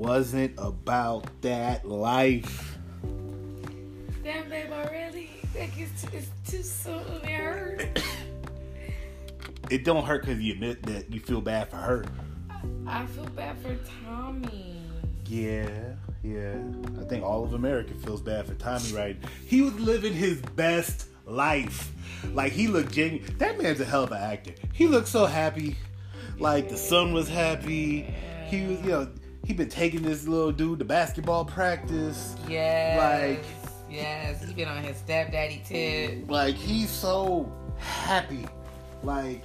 wasn't about that life. Damn, babe, already? Like it's, it's too soon. It hurt. It don't hurt because you admit that you feel bad for her. I feel bad for Tommy. Yeah, yeah. I think all of America feels bad for Tommy right. He was living his best life. Like he looked genuine. That man's a hell of an actor. He looked so happy. Like the son was happy. He was, you know, he been taking this little dude to basketball practice. Yes. Like- yes, he been on his stepdaddy tip. Like he's so happy. Like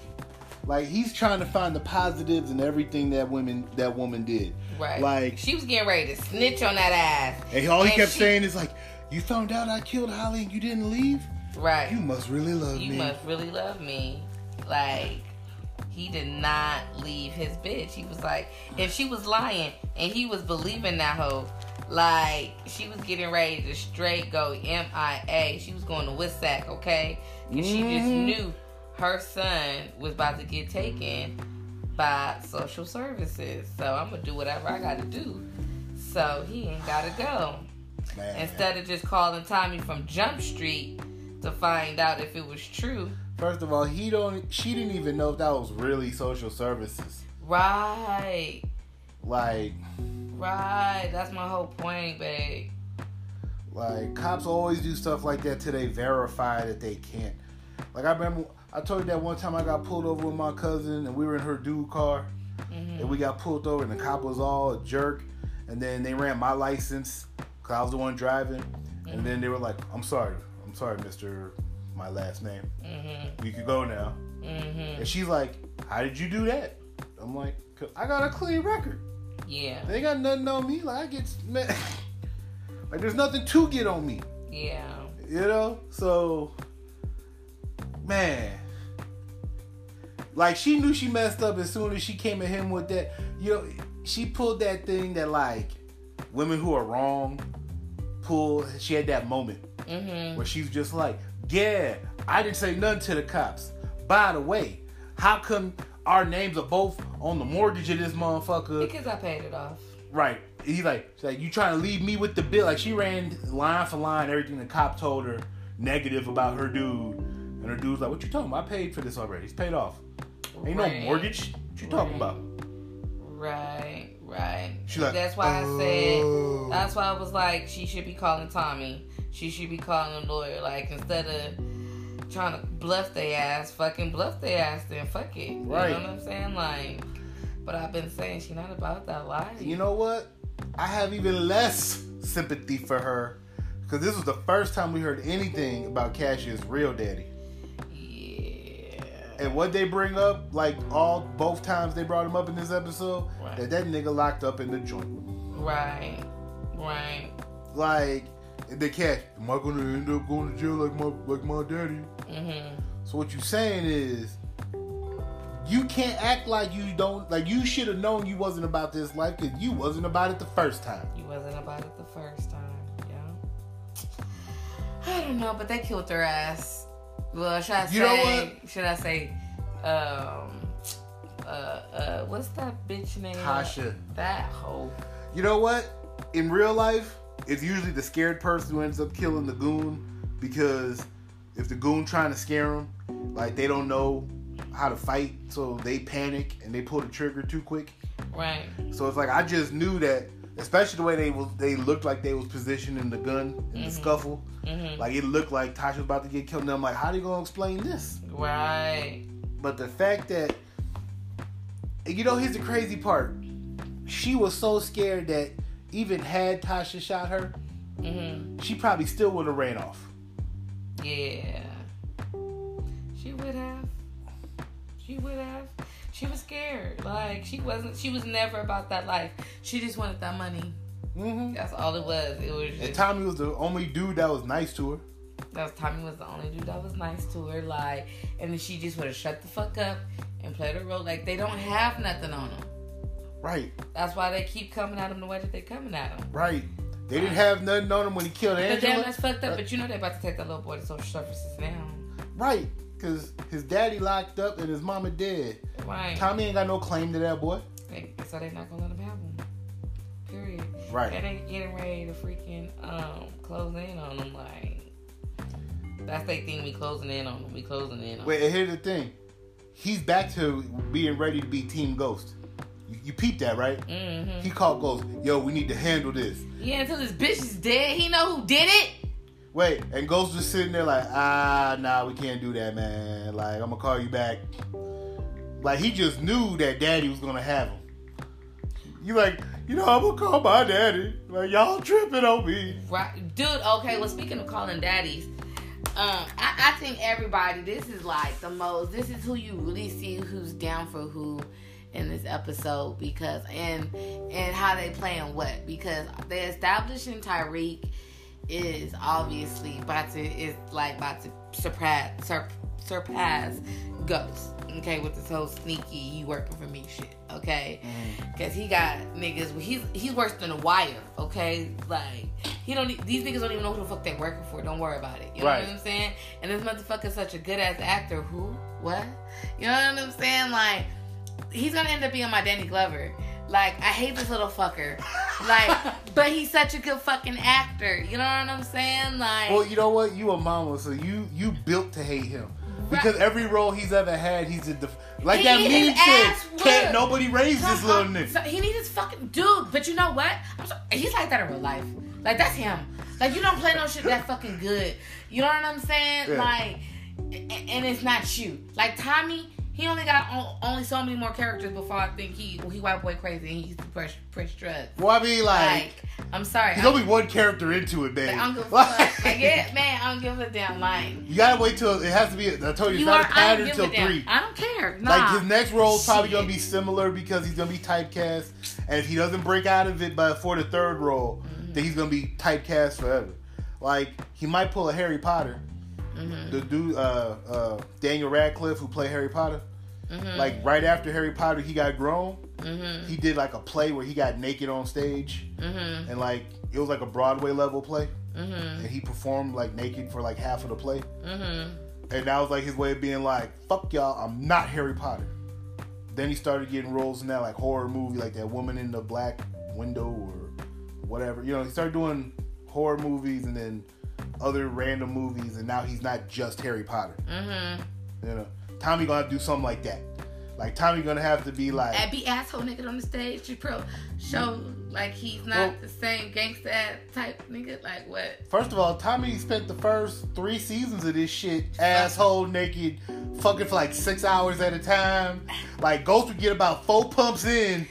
like he's trying to find the positives in everything that women that woman did. Right. Like she was getting ready to snitch on that ass. and all he And kept she- saying is like, You found out I killed Holly and you didn't leave? Right. You must really love you me. You must really love me. Like, he did not leave his bitch. He was like, if she was lying and he was believing that hoe, like, she was getting ready to straight go MIA. She was going to Wissac, okay? Because she just Mhm. knew her son was about to get taken by social services. So I'm going to do whatever I got to do. So he ain't got to go. Man. Instead of just calling Tommy from Jump Street to find out if it was true. First of all, he don't she didn't even know if that was really social services. Right, Like right. That's my whole point, babe. like cops always do stuff like that till they verify that they can't. Like I remember I told you that one time I got pulled over with my cousin and we were in her dude car hmm and we got pulled over and the cop was all a jerk and then they ran my license cause I was the one driving and then they were like, I'm sorry, I'm sorry, Mister, my last name. hmm You could go now. hmm And she's like, How did you do that? I'm like, "'Cause I got a clean record. Yeah, They got nothing on me. Like I get man, like there's nothing to get on me. yeah. You know? So man. Like she knew she messed up as soon as she came at him with that. You know, she pulled that thing that like women who are wrong pull she had that moment hmm where she's just like, Yeah, I didn't say nothing to the cops. By the way, how come our names are both on the mortgage of this motherfucker? Because I paid it off. Right. He's like, like, you trying to leave me with the bill? Like she ran line for line everything the cop told her negative about her dude, and her dude's like, "What you talking about? I paid for this already. It's paid off. Ain't Right. no mortgage. What you talking about?" Right, right. Like, that's why I "Oh." said. That's why I was like, she should be calling Tommy. She should be calling a lawyer. Like instead of trying to bluff their ass, fucking bluff their ass. Then fuck it. Right. You know what I'm saying? Like, but I've been saying she not about that life. You know what? I have even less sympathy for her because this was the first time we heard anything about Cashier's real daddy. Yeah. And what they bring up, like all both times they brought him up in this episode, Right. that that nigga locked up in the joint. Right. Right. Like the cat, am I gonna end up going to jail like my like my daddy? Mhm. So what you saying is, you can't act like you don't like you should have known you wasn't about this life because you wasn't about it the first time. You wasn't about it the first time. Yeah. I don't know, but they killed their ass. Well, should I say? You know what? Should I say? Um. Uh. Uh. What's that bitch name? Tasha. That hoe. You know what? In real life, it's usually the scared person who ends up killing the goon because if the goon trying to scare them, like they don't know how to fight, so they panic and they pull the trigger too quick. Right. So it's like I just knew that, especially the way they was they looked like they was positioning the gun in the Mhm. scuffle. Mhm. Like it looked like Tasha was about to get killed. And I'm like, how are you gonna explain this? Right. But the fact that, you know, here's the crazy part. She was so scared that even had Tasha shot her, Mhm. she probably still would have ran off. Yeah. She would have. She would have. She was scared. Like she wasn't. She was never about that life. She just wanted that money. hmm That's all it was. It was And. Tommy was the only dude that was nice to her. That was Tommy was the only dude that was nice to her. Like, and then she just would have shut the fuck up and played her role. Like they don't have nothing on them. Right, That's why they keep coming at him the way that they coming at him. right. They didn't have nothing on him when he killed But damn, that's fucked up. But you know they're about to take that little boy to social services now. Right, because his daddy locked up and his mama dead. Right. Tommy ain't got no claim to that boy. So they're not gonna let him have him. Period. Right. And they getting ready to freaking um close in on him. Like that's they thing. We closing in on them. We closing in on. Wait, and here's the thing. He's back to being ready to be Team Ghost. You, you peeped that, right? Mm-hmm. He called Ghost, yo, we need to handle this. Yeah, until this bitch is dead, he know who did it. Wait, and Ghost was sitting there like, ah, nah, we can't do that, man. Like, I'm gonna call you back. Like, he just knew that Daddy was gonna have him. You like, you know, I'm gonna call my daddy. Like, y'all tripping on me. Right, dude. Okay, well, speaking of calling daddies, um, I, I think everybody. This is like the most. This is who you really see who's down for who in this episode because and and how they playing what because they establishing Tariq is obviously about to is like about to surpass sur, surpass Ghost. Okay, with this whole sneaky you working for me shit. Okay, mm-hmm. because he got niggas. He's he's worse than a wire. Okay, like he don't. These niggas don't even know who the fuck they working for. Don't worry about it. You know Right. what I'm saying? And this motherfucker's such a good ass actor. Who? What? You know what I'm saying? Like he's gonna end up being my Danny Glover. Like I hate this little fucker. Like, but he's such a good fucking actor. You know what I'm saying? Like, Well, you know what? You a mama, so you you built to hate him. Because every role he's ever had, he's a def- like He that mean meme his ass said. Can't nobody raise this little on. nigga. So he needs his fucking dude. But you know what? I'm so, he's like that in real life. Like that's him. Like you don't play no shit that fucking good. You know what I'm saying? Yeah. Like, and it's not you. Like Tommy, he only got only so many more characters before I think he he white boy crazy and he's push push drugs. Well, I mean, like, Like, I'm sorry. there's I'm, only one character into it, man. I don't give a fuck. Like, yeah, man, I don't give a damn. Like, You gotta wait till it has to be. I told you, it's you not are. a pattern don't give till a damn. three. I don't care. Nah. Like his next role is probably gonna be similar because he's gonna be typecast, and if he doesn't break out of it by for the third role, Mm-hmm. then he's gonna be typecast forever. Like he might pull a Harry Potter. Mhm. The dude, uh, uh, Daniel Radcliffe, who played Harry Potter. Mhm. Like right after Harry Potter, he got grown. Mhm. He did like a play where he got naked on stage, Mhm. and like it was like a Broadway level play, Mhm. and he performed like naked for like half of the play. Mhm. And that was like his way of being like, fuck y'all, I'm not Harry Potter. Then he started getting roles in that like horror movie, like that woman in the black window or whatever. You know, he started doing horror movies and then other random movies, and now he's not just Harry Potter. Mhm. You know, Tommy gonna have to do something like that. Like Tommy gonna have to be like, be asshole nigga on the stage to pro show like he's not Well- the same gangsta type nigga. Like what? first of all, Tommy spent the first three seasons of this shit asshole naked, fucking for like six hours at a time. Like Ghost would get about four pumps in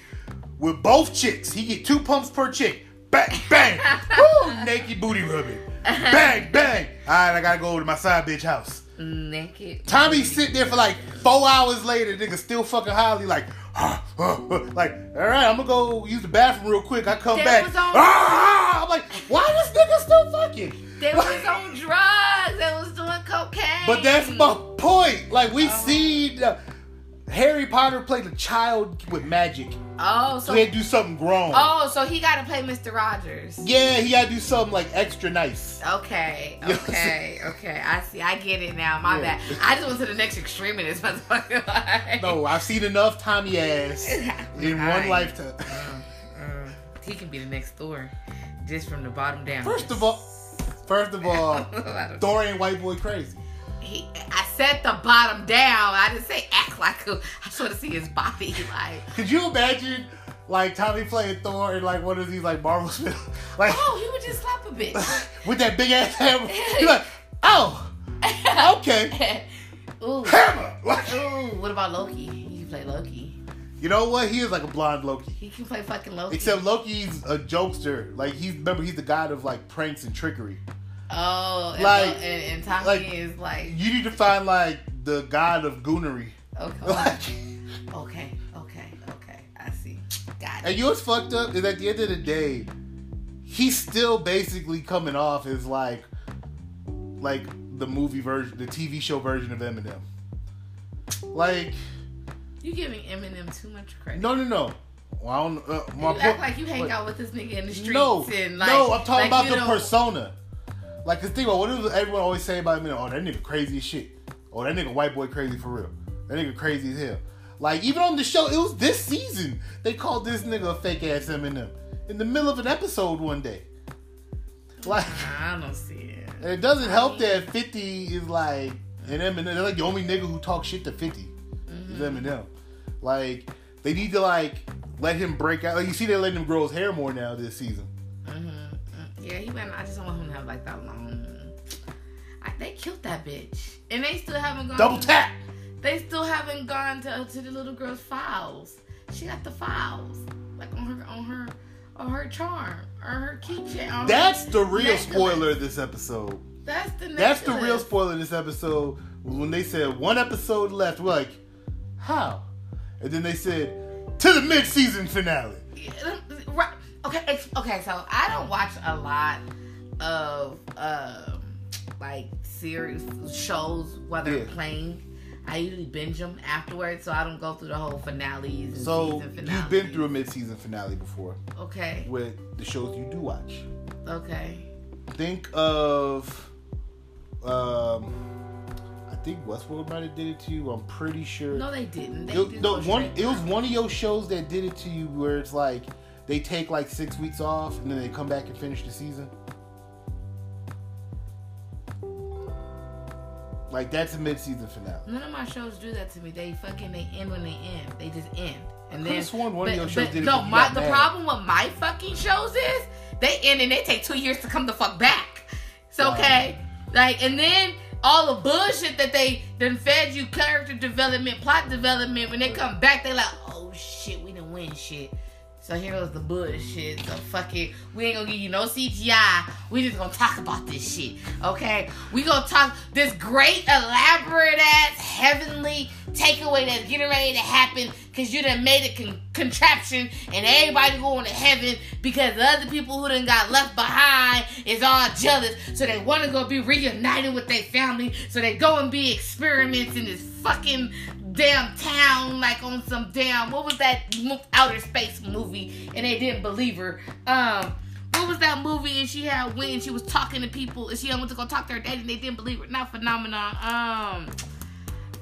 with both chicks. He get two pumps per chick. Bang, bang, woo, naked booty rubbing. Bang, bang. All right, I gotta go to my side bitch house. Naked. Tommy sit there for like four hours later, nigga still fucking highly like, like, all right, I'm gonna go use the bathroom real quick. I come back. on- Ah! I'm like, why this nigga still fucking? They was on drugs. They was doing cocaine. But that's my point. Like we Uh-huh. see uh, Harry Potter played a child with magic, Oh, so so he had to do something grown. oh, so he got to play Mr. Rogers. Yeah, he got to do something like extra nice. Okay, You know what I'm okay, okay. I see. I get it now. My Yeah. bad. I just went to the next extreme in this motherfucker. Like, No, I've seen enough Tommy ass in one Right. lifetime. Mm, he can be the next Thor, just from the bottom down. First of all, first of all, Thor. Thor ain't white boy crazy. He, I said the bottom down. I didn't say like I just want to see his body. Like, Could you imagine like Tommy playing Thor in like one of these like Marvel films, like oh, he would just slap a bitch. with that big ass hammer? You're like, oh, okay, Ooh. hammer. Like, Ooh, what about Loki? He can play Loki. you know what? He is like a blonde Loki. He can play fucking Loki. Except Loki's a jokester. Like he's remember he's the god of like pranks and trickery. oh, and, like- Lo- and, and Tommy like- is like, You need to find like the god of goonery. Okay, Like, okay, okay, okay. I see. Got it. and you know what's fucked up is at the end of the day, he's still basically coming off as like like the movie version, the TV show version of Eminem. Like You giving Eminem too much credit. no no no. Well, I don't, uh, my you act point- like you hang but- out with this nigga in the streets No, and like no, I'm talking like about the don't- persona. Like, cause think about what does everyone always say about Eminem? Oh, that nigga crazy as shit. Oh, that nigga white boy crazy for real. That nigga crazy as hell. Like, even on the show, it was this season they called this nigga a fake ass Eminem. in the middle of an episode one day. Like I don't see it. and it doesn't help that 50 is like and Eminem they're like the only nigga who talks shit to 50 is Eminem. Like they need to like let him break out. Like you see they're letting him grow his hair more now this season. Mm-hmm. Yeah, he went. I just don't want him to have like that long. I, they killed that bitch, and they still haven't gone. Double tap. They still haven't gone to to the little girl's files. She got the files, like on her on her on her charm or her keychain. on her That's the real necklace. spoiler of this episode. That's the That's the real spoiler of this episode. When they said one episode left, we're like, how? And then they said to the mid-season finale. Right. Okay. Okay. So I don't watch a lot of um like series shows whether Yeah. playing. I usually binge them afterwards, so I don't go through the whole finales. And So season you've been through a mid-season finale before Okay. with the shows you do watch. Okay. Think of, um, I think Westworld might have did it to you. I'm pretty sure. No, they didn't. They It, just no, one, it was one of your shows that did it to you where it's like they take like six weeks off and then they come back and finish the season. Like that's a mid-season finale. None of my shows do that to me. They fucking they end when they end. They just end. And Could've then sworn one of your shows but did it, No, my the mad. problem with my fucking shows is they end and they take two years to come the fuck back. It's okay, like and then all the bullshit that they then fed you character development, plot development. When they come back, they like, oh shit, we didn't win shit. So here goes the bullshit. So fuck it. We ain't gonna give you no CGI. We just gonna talk about this shit. Okay? We gonna talk this great, elaborate ass, heavenly takeaway that's getting ready to happen because you done made a con- contraption and everybody going to heaven because the other people who done got left behind is all jealous. So they wanna go be reunited with their family. So they go and be experiments in this fucking damn town, like on some damn what was that outer space movie? And they didn't believe her. Um, what was that movie? And she had and she was talking to people, and she went to go talk to her dad, and they didn't believe her. Not phenomenon. Um.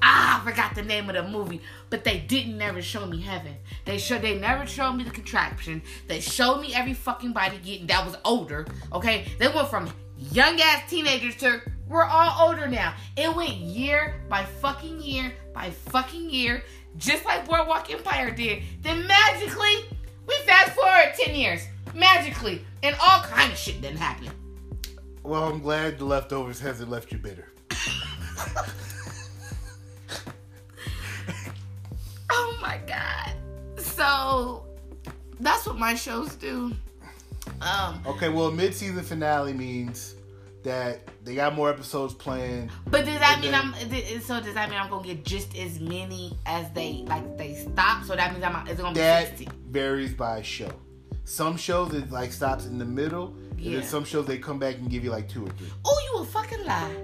Ah, I forgot the name of the movie, but they didn't never show me heaven. They showed they never showed me the contraption. They showed me every fucking body getting that was older. Okay, they went from young ass teenagers to we're all older now. It went year by fucking year by fucking year, just like Boardwalk Empire did. Then magically, we fast forward ten years, magically, and all kind of shit didn't happen. Well, I'm glad the leftovers hasn't left you bitter. Oh my god. So that's what my shows do. Um, Okay, well, mid-season finale means that they got more episodes planned. but does that mean then- I'm? So does that mean I'm gonna get just as many as they like they stop? So that means I'm. It's gonna be That varies by show. Some shows it like stops in the middle, and Yeah. then some shows they come back and give you like two or three. Oh, you a fucking lie.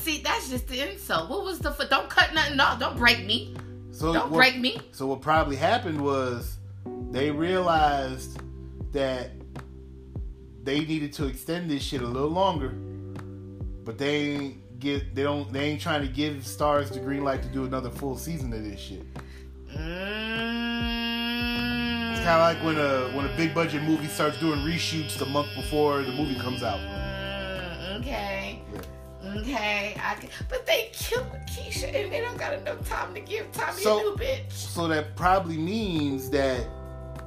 See, that's just the insult. What was the? f- Don't cut nothing off. Don't break me. So Don't what, break me. So what probably happened was they realized that they needed to extend this shit a little longer, but they ain't get they don't they ain't trying to give Starz the green light to do another full season of this shit. Mm, It's kind of like when a when a big budget movie starts doing reshoots the month before the movie comes out. Mm, okay. Okay. I can, but they killed Keisha and they don't got enough time to give Tommy So- a new bitch. So that probably means that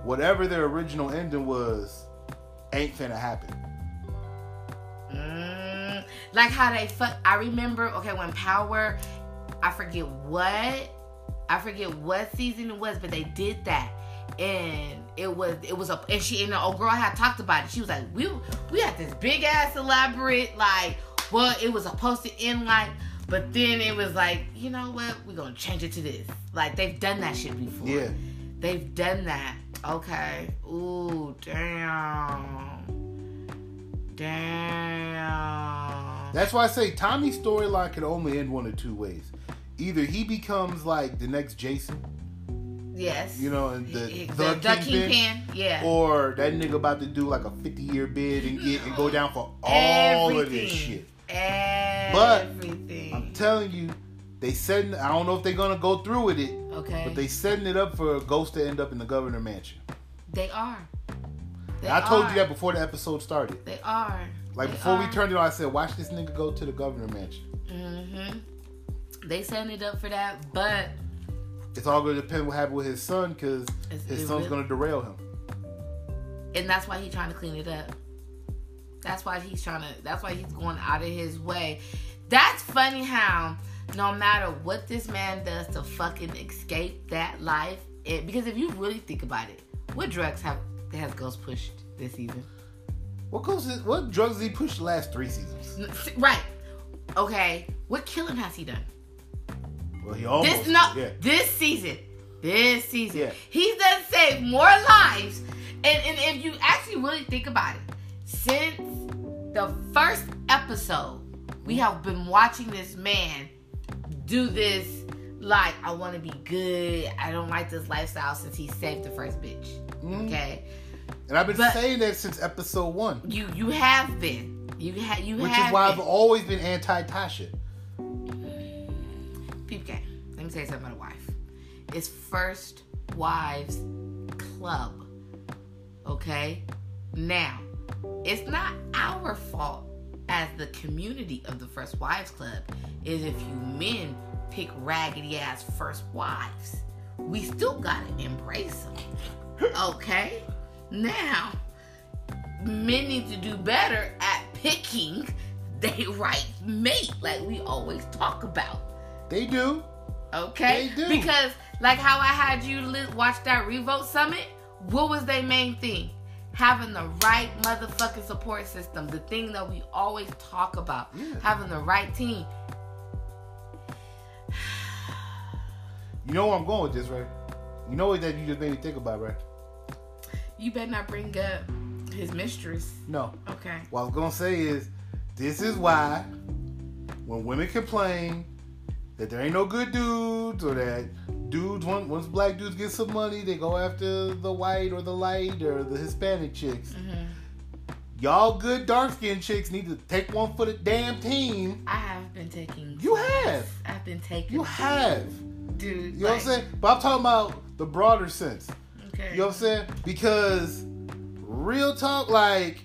whatever their original ending was ain't finna happen. Mm, like how they fuck. I remember. Okay, when Power, I forget what, I forget what season it was, but they did that, and it was it was a and she and the old girl had talked about it. She was like, we we had this big ass elaborate like, well, it was supposed to end like. But then it was like, you know what? We're gonna change it to this. Like they've done that shit before. Yeah. They've done that. Okay. Ooh, damn. Damn. That's why I say Tommy's storyline can only end one of two ways. Either he becomes like the next Jason, yes. you know, and the, the, the, the Kingpin, kingpin. Yeah. or that nigga about to do like a 50 year bid and get and go down for all of this shit. Everything. But, I'm telling you, they said I don't know if they're gonna go through with it, okay. but they setting it up for a Ghost to end up in the governor mansion. They are. They I told are. you that before the episode started. They are. Like They before we turned it on, I said, "Watch this nigga go to the governor mansion." Mm-hmm. They setting it up for that, but It's all going to depend what happened with his son because his son's to derail him. and that's why he's trying to clean it up. That's why he's trying to. That's why he's going out of his way. That's funny how no matter what this man does to fucking escape that life, it, because if you really think about it, what drugs have has Ghost pushed this season? What goes? What drugs did he push the last three seasons? Right. Okay. What killing has he done? Well, he almost. This no. Yeah. This season. This season. Yeah. He's done saved more lives. And, and if you actually really think about it, since the first episode, we have been watching this man do this like I want to be good. I don't like this lifestyle since he saved the first bitch. Mhm. Okay. And I've been But- saying that since episode one, You you have been. You have you which is why I've always been anti Tasha. Peep game. Let me tell you something about a wife. It's First Wives Club. Okay? Now, it's not our fault as the community of the First Wives Club is if you men pick raggedy ass first wives. We still gotta embrace them. Okay? Now, men need to do better at picking their right mate, like we always talk about. They do. Okay? They do. Because, like how I had you watch that Revolt Summit, what was their main thing? Having the right motherfucking support system. The thing that we always talk about. Yeah. Having the right team. You know where I'm going with this, right? You know what that you just made me think about, right? You better not bring up his mistress. No. Okay. What I was gonna say is, this is why when women complain that there ain't no good dudes or that dudes once, once black dudes get some money, they go after the white or the light or the Hispanic chicks. Mm-hmm. Y'all good dark skinned chicks need to take one for the damn team. I have been taking. You have. I've been taking. You have. Dude. You know what I'm saying? But I'm talking about the broader sense. Okay. You know what I'm saying? Because real talk, like,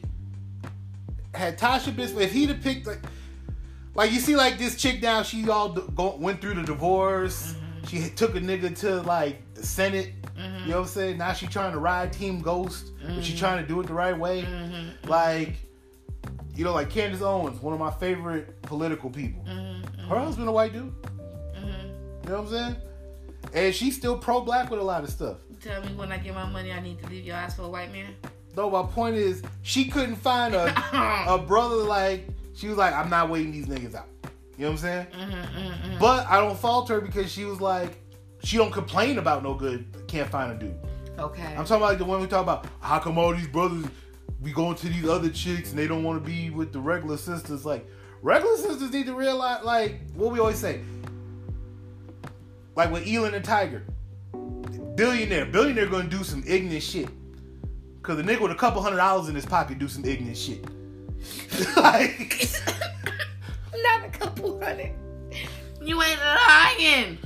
had Tasha been, if he'd have picked, like, like you see, like this chick now, she all d- go, went through the divorce. She took a nigga to like the Senate. Mhm. You know what I'm saying? Now she trying to ride Team Ghost, but she Mhm. trying to do it the right way. Mhm. Like, you know, like Candace Owens, one of my favorite political people. Mhm. Her husband a white dude. You know what I'm saying? And she's still pro-black with a lot of stuff. Tell me when I get my money, I need to leave your ass for a white man. No, my point is, she couldn't find a a brother like. She was like, I'm not waiting these niggas out. You know what I'm saying? Mhm, mhm, mhm. But I don't fault her because she was like, she don't complain about no good. Can't find a dude. Okay. I'm talking about like the one we talk about. How come all these brothers be going to these other chicks and they don't want to be with the regular sisters? Like regular sisters need to realize, like what we always say, like with Elon and Tiger, billionaire, billionaire gonna do some ignorant shit. Cause the nigga with a couple hundred dollars in his pocket do some ignorant shit. Like Not a couple hundred. You ain't lying.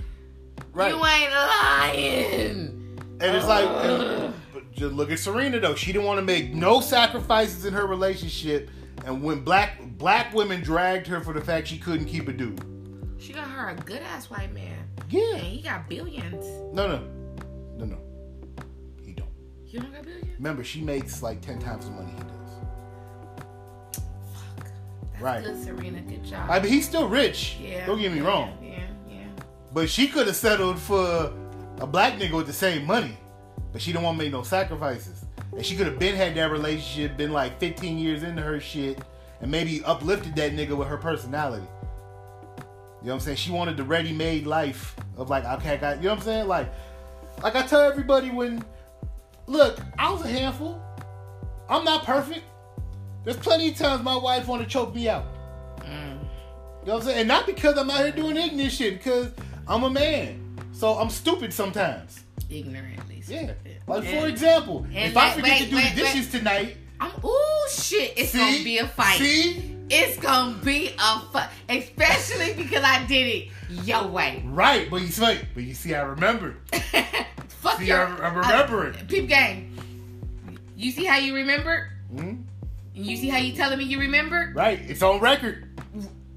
right. You ain't lying. And it's like, and- but just look at Serena though. She didn't want to make no sacrifices in her relationship, and when black black women dragged her for the fact she couldn't keep a dude. She got her a good ass white man. And Yeah. he got billions. No, no, no, no. He don't. You don't got billions? Remember, she makes like ten times the money he does. Right. good, Serena. Good job. I mean, he's still rich. yeah. Don't get me yeah, wrong. Yeah, yeah. But she could have settled for a black nigga with the same money, but she don't want to make no sacrifices. And she could have been had that relationship, been like 15 years into her shit, and maybe uplifted that nigga with her personality. You know what I'm saying? She wanted the ready-made life of like, okay, I got, you know what I'm saying? Like, like I tell everybody when, look, I was a handful. I'm not perfect. There's plenty of times my wife want to choke me out. Mm. You know what I'm saying? And not because I'm out here doing ignorant shit, because I'm a man. So I'm stupid sometimes. Ignorantly. Yeah. stupid. Like for example, and if I forget wait, to do wait, the dishes tonight, I'm, ooh, shit. It's see, gonna be a fight. See, It's gonna be a fight. Especially because I did it your way. right? But you see, but you see, I remember. Fuck See, your, I'm- I'm remembering. Uh, peep game. You see how you remember? Hmm You see how you telling me you remember? Right. It's on record.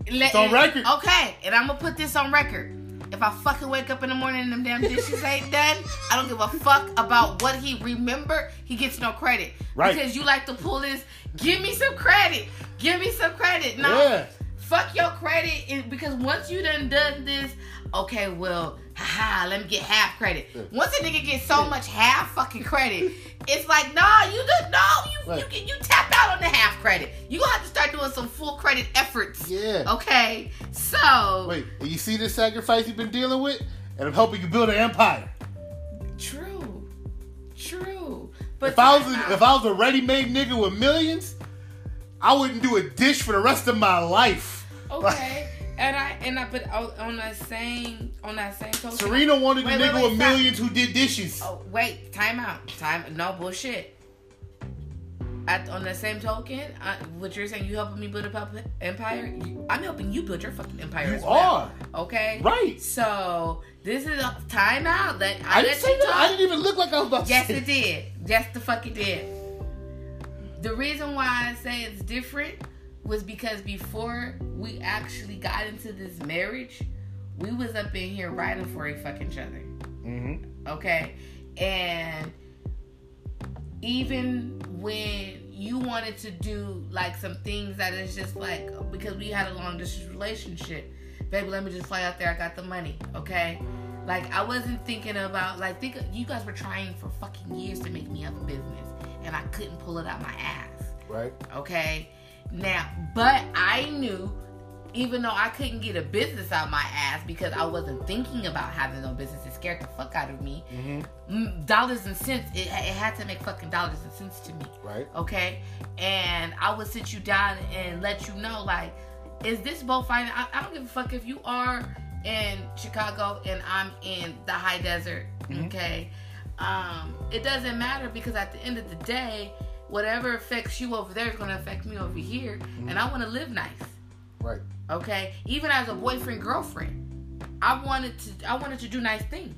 Let- It's on record. Okay, and I'm gonna put this on record. If I fucking wake up in the morning and them damn dishes ain't done, I don't give a fuck about what he remember. He gets no credit. Right. Because you like to pull this. Give me some credit. Give me some credit. No. Yeah. Fuck your credit. Because once you done done this, okay, well, haha, let me get half credit. Yeah. Once a nigga gets so much half fucking credit, it's like, nah, you just no, you you can you tap out on the half credit. You gonna have to start doing some full credit efforts. Yeah. Okay, so Wait, you see this sacrifice you've been dealing with? And I'm helping you build an empire. true, true. But If I was a, if I was a ready-made nigga with millions, I wouldn't do a dish for the rest of my life. okay, and I and I put on that same on that same token. Serena wanted Wait, wait, nigga wait, with millions who did dishes. Oh wait, time out. Time no bullshit. At, on the same token, uh, what you're saying, you helping me build a puppet empire. You, I'm helping you build your fucking empire You as well. are. Okay. Right. So this is a time out. I I, didn't say that. I didn't even look like I was about to Yes, it did. Yes, the fuck it did. The reason why I say it's different was because before we actually got into this marriage, we was up in here riding for a fucking each other. Mhm. okay? And even when you wanted to do like some things that is just like because we had a long distance relationship baby let me just fly out there. I got the money okay? Like i wasn't thinking about like think you guys were trying for fucking years to make me have a business and i couldn't pull it out my ass. Right. okay now but i knew even though i couldn't get a business out my ass because i wasn't thinking about having no business it scared the fuck out of me Mhm. Mm, dollars and cents it, it had to make fucking dollars and cents to me Right. okay and i would sit you down and let you know like is this both fine I, I don't give a fuck if you are in chicago and i'm in the high desert Mhm. okay um it doesn't matter because at the end of the day whatever affects you over there is going to affect me over here and i mm-hmm. want to live nice. Right. okay? Even as a boyfriend girlfriend i wanted to i wanted to do nice things.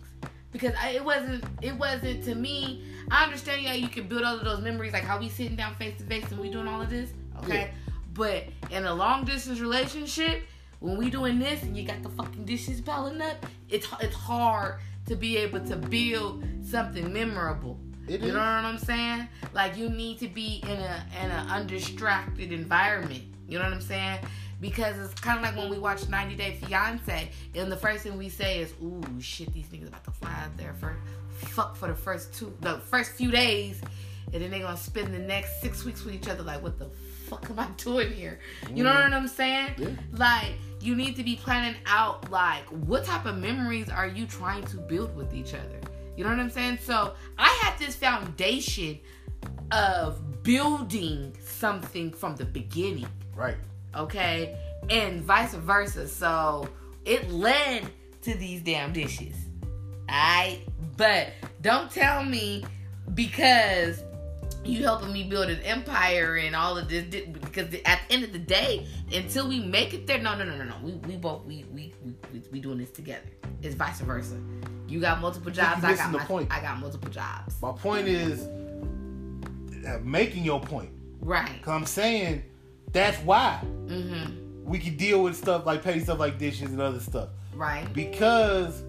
Because I, it wasn't it wasn't to me i understand yeah you can build all of those memories like how we sitting down face to face and we doing all of this okay? But in a long distance relationship when we doing this and you got the fucking dishes piling up it's it's hard to be able to build something memorable It you is. know what I'm saying? Like you need to be in a in an undistracted environment. You know what I'm saying? Because it's kind of like when we watch 90 Day Fiance, and the first thing we say is, "Ooh, shit, these niggas about to fly out there for fuck for the first two, the first few days, and then they gonna spend the next six weeks with each other. Like, what the fuck am I doing here? You know what mm-hmm. I'm saying? Yeah. Like, you need to be planning out like what type of memories are you trying to build with each other. You know what I'm saying? So I had this foundation of building something from the beginning, Right. okay? And vice versa. So it led to these damn dishes. Alright? But don't tell me because you helping me build an empire and all of this because at the end of the day, until we make it there, no, no, no, no, no. We, we both we we, we we doing this together. It's vice versa. You got multiple jobs. I got my, point. I got multiple jobs. My point is uh, making your point. Right. Cause I'm saying that's why Mm-hmm. we can deal with stuff like petty stuff like dishes and other stuff Right. because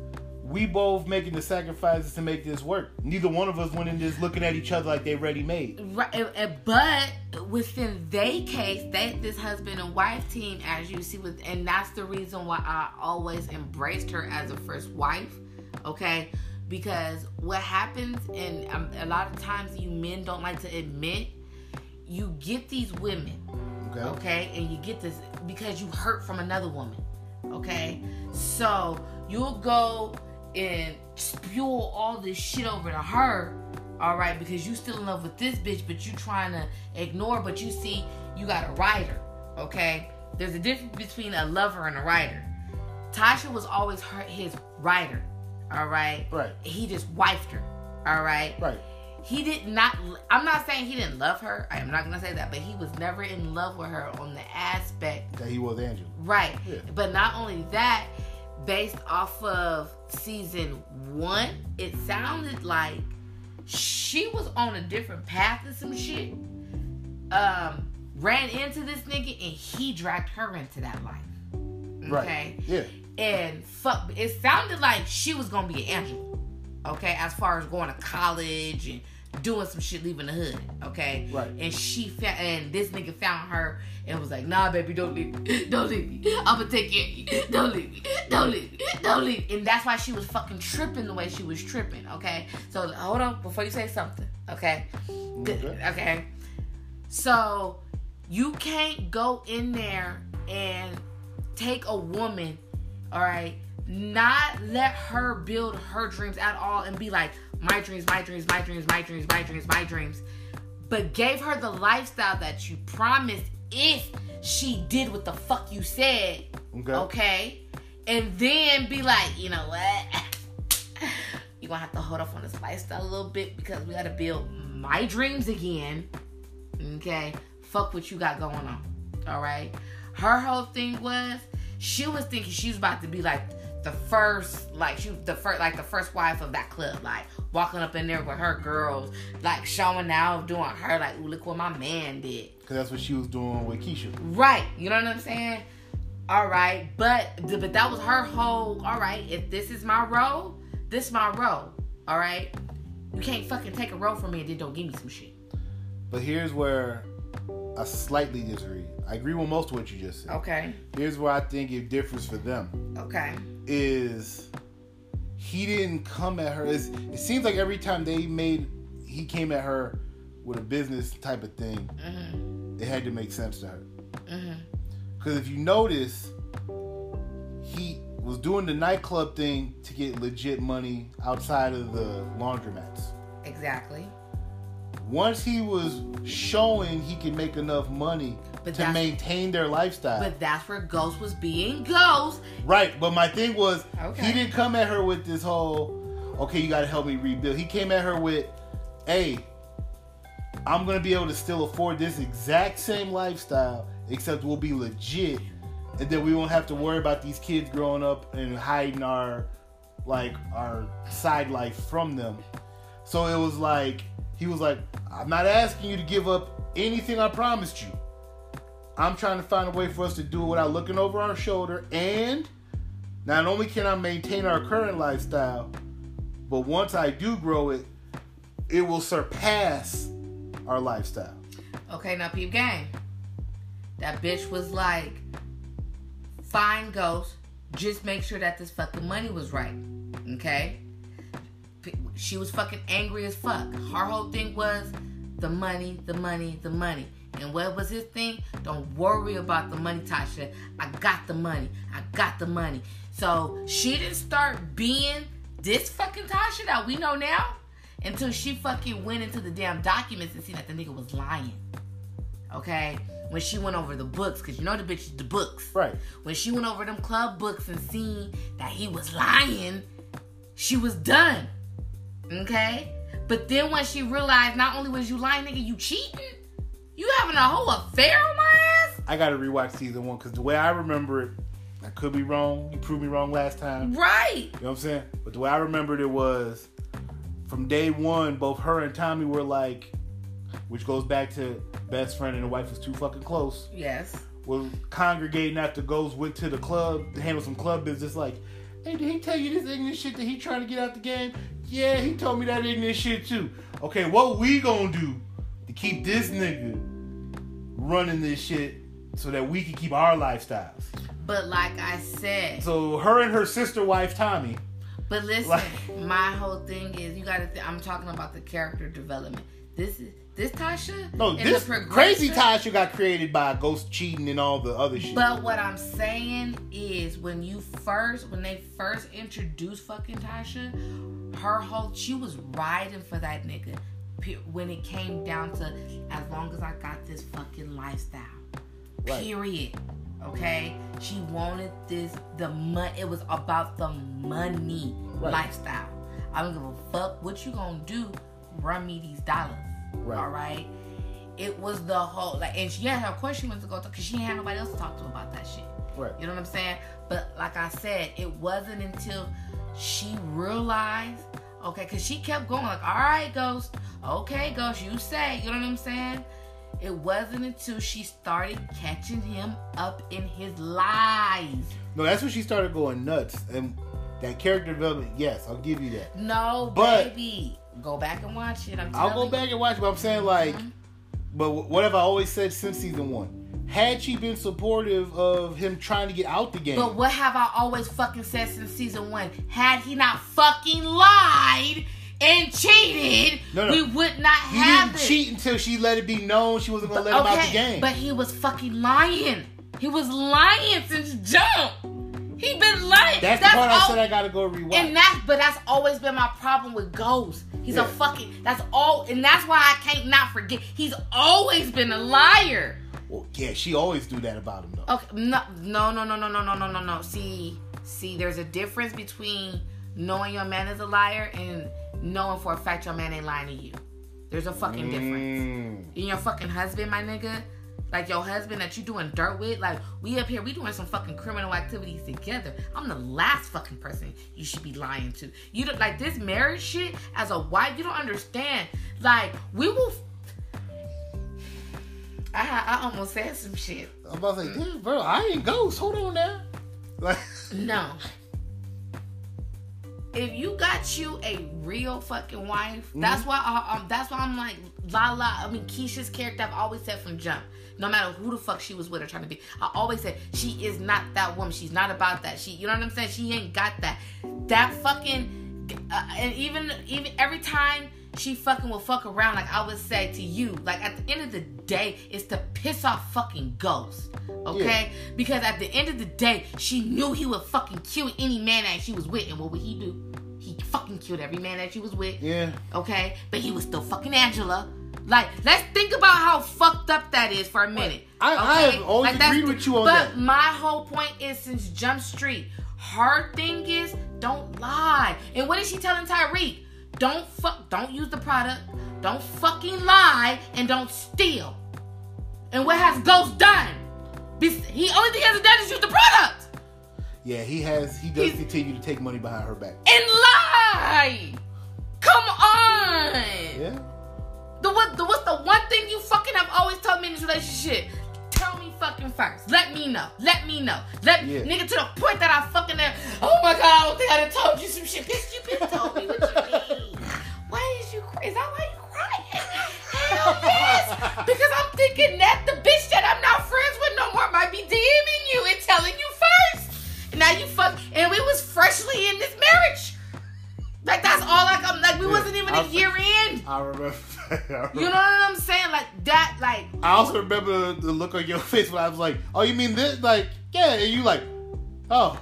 we both making the sacrifices to make this work. Neither one of us went in this looking at each other like they ready made. Right, but within they case, they this husband and wife team, as you see with, and that's the reason why I always embraced her as a first wife. Okay, because what happens, and um, a lot of times you men don't like to admit, you get these women, Okay. okay, and you get this because you hurt from another woman, okay. So you'll go and spew all this shit over to her, all right, because you still in love with this bitch, but you trying to ignore, but you see you got a rider, okay. There's a difference between a lover and a rider. Tasha was always her his rider, all right. Right. He just wifed her, all right Right. he did not i'm not saying he didn't love her i am not gonna say that but he was never in love with her on the aspect That he was Angela. right Yeah. but not only that based off of season one it sounded like she was on a different path of some shit. Um, ran into this nigga and he dragged her into that life. Okay. Right. Yeah. And fuck, it sounded like she was gonna be an Angela. Okay, as far as going to college and doing some shit, leaving the hood. Okay. Right. And she found, and this nigga found her and was like, Nah, baby, don't leave me, don't leave me. I'ma take care of you. Don't leave me, don't leave me, don't leave. Me. And that's why she was fucking tripping the way she was tripping. Okay. So hold on before you say something. Okay. Good. Okay. Okay. So you can't go in there and take a woman, all right, not let her build her dreams at all and be like, my dreams, my dreams, my dreams, my dreams, my dreams, my dreams. But gave her the lifestyle that you promised if she did what the fuck you said. Okay. Okay. And then be like, you know what? You're gonna have to hold off on this lifestyle a little bit because we gotta build my dreams again. Okay. Fuck what you got going on. All right. Her whole thing was she was thinking she was about to be like the first, like she the first, like the first wife of that club, like walking up in there with her girls, like showing out, doing her like, ooh, look what my man did. Because that's what she was doing with Keisha. Right. You know what I'm saying? All right. But but that was her whole. All right. If this is my role, this my role. All right. You can't fucking take a role from me and then don't give me some shit. But here's where I slightly disagree. I agree with most of what you just said. Okay. Here's where I think it differs for them. Okay. Is he didn't come at her. It's, it seems like every time they made, he came at her with a business type of thing. Mm-hmm. It had to make sense to her. Mm-hmm. Because if you notice, he was doing the nightclub thing to get legit money outside of the laundromats. Exactly. Once he was showing he can make enough money But to maintain their lifestyle. But that's where Ghost was being Ghost. right, but my thing was Okay. he didn't come at her with this whole okay, you gotta help me rebuild. He came at her with, hey, I'm gonna be able to still afford this exact same lifestyle, except we'll be legit, and then we won't have to worry about these kids growing up and hiding our like our side life from them. So it was like he was like, I'm not asking you to give up anything I promised you. I'm trying to find a way for us to do it without looking over our shoulder and not only can I maintain our current lifestyle, but once I do grow it, it will surpass our lifestyle. Okay, now peep game. That bitch was like, fine, Ghost. Just make sure that this fucking money was right. Okay? She was fucking angry as fuck. Her whole thing was the money, the money, the money. And what was his thing? Don't worry about the money, Tasha. I got the money. I got the money. So she didn't start being this fucking Tasha that we know now until she fucking went into the damn documents and seen that the nigga was lying. Okay? When she went over the books, because you know the bitch the books. Right. When she went over them club books and seen that he was lying, she was done. Okay? But then when she realized not only was you lying, nigga, you cheating, you having a whole affair on my ass? I gotta rewatch season one because the way I remember it, I could be wrong. You proved me wrong last time. Right. You know what I'm saying? But the way I remembered it was from day one, both her and Tommy were like, which goes back to best friend and the wife is too fucking close. Yes. were congregating after Ghost went to the club to handle some club business. Like, hey, did he tell you this ignorant shit that he trying to get out the game? Yeah, he told me that ignorant shit too. Okay, what we gonna do to keep this nigga running this shit so that we can keep our lifestyles? But like I said, So her and her sister wife Tommy. but listen, Like- my whole thing is you gotta th- I'm talking about the character development. This is this Tasha? No, this crazy Tasha got created by Ghost cheating and all the other shit. But what I'm saying is when you first when they first introduced fucking Tasha, her whole she was riding for that nigga. When it came down to as long as I got this fucking lifestyle. Right. Period. Okay? She wanted this the money it was about the money Right. lifestyle. I don't give a fuck what you gonna do. Run me these dollars. Right. All right. It was the whole like, and she had her question went to go because she had nobody else to talk to about that shit. right. You know what I'm saying? But like I said, it wasn't until she realized, Okay, because she kept going like, all right, Ghost. Okay, Ghost, you say. You know what I'm saying? It wasn't until she started catching him up in his lies. No, that's when she started going nuts. And that character development, yes, I'll give you that. No, But- baby. Go back and watch it. I'm I'll telling go back and watch, it, but I'm saying like, mm-hmm. but what have I always said since season one? Had she been supportive of him trying to get out the game, But what have I always fucking said since season one? Had he not fucking lied and cheated, No, no. we would not he have didn't this. cheat until she let it be known she wasn't gonna let him out the game. But he was fucking lying. He was lying since jump. He been lying. that's, the part I said I gotta go rewatch. And that, but that's always been my problem with Ghost. He's Yeah. a fucking. That's all, and that's why I can't not forget. He's always been a liar. Well, yeah, she always do that about him though. Okay, no, no, no, no, no, no, no, no, no, no. See, see, there's a difference between knowing your man is a liar and knowing for a fact your man ain't lying to you. There's a fucking difference. Mm. And your fucking husband, my nigga, like your husband that you doing dirt with, like we up here, we doing some fucking criminal activities together. I'm the last fucking person you should be lying to. You don't like this marriage shit as a wife. You don't understand. Like we will. I, I almost said some shit. I'm about to say, damn, bro, I ain't ghost. Hold on now. Like, No. If you got you a real fucking wife, that's why I, um, that's why I'm like la la. I mean Keisha's character. I've always said from jump, no matter who the fuck she was with or trying to be, I always said she is not that woman. She's not about that. She, you know what I'm saying? She ain't got that. That fucking, uh, and even even every time she fucking will fuck around, like I would say to you, like at the end of the day, it's to piss off fucking ghosts. Okay? Because at the end of the day, she knew he would fucking kill any man that she was with. And what would he do? He fucking killed every man that she was with. yeah, Okay? But he was still fucking Angela. Like, let's think about how fucked up that is for a minute. I- I have always that's agreed with you on but that. But my whole point is since Jump Street, her thing is don't lie. And what is she telling Tariq? Don't fuck don't use the product, don't fucking lie, and don't steal. And what has Ghost done? He only thing he hasn't done is use the product yeah, he has. He does He's- continue to take money behind her back. and lie. Come on. Yeah, The what? The what's the one thing you fucking have always told me in this relationship? Tell me fucking first. Let me know. Let me know. Let Yeah. nigga to the point that I fucking. Uh, oh my god! I don't think I done told you some shit. Bitch, you been told me what you mean. Why is you? Is that why you crying? Hell yes. Because I'm thinking that the bitch that I'm not friends with no more might be DMing you and telling you first. And now you fuck. And we was freshly in this marriage. Like that's all. Like I'm like we Yeah. wasn't even a I- year in. I remember. I, remember. You know what I'm saying? Like that, like I also remember the look on your face when I was like, "Oh, you mean this?" Like, yeah, and you like, "Oh."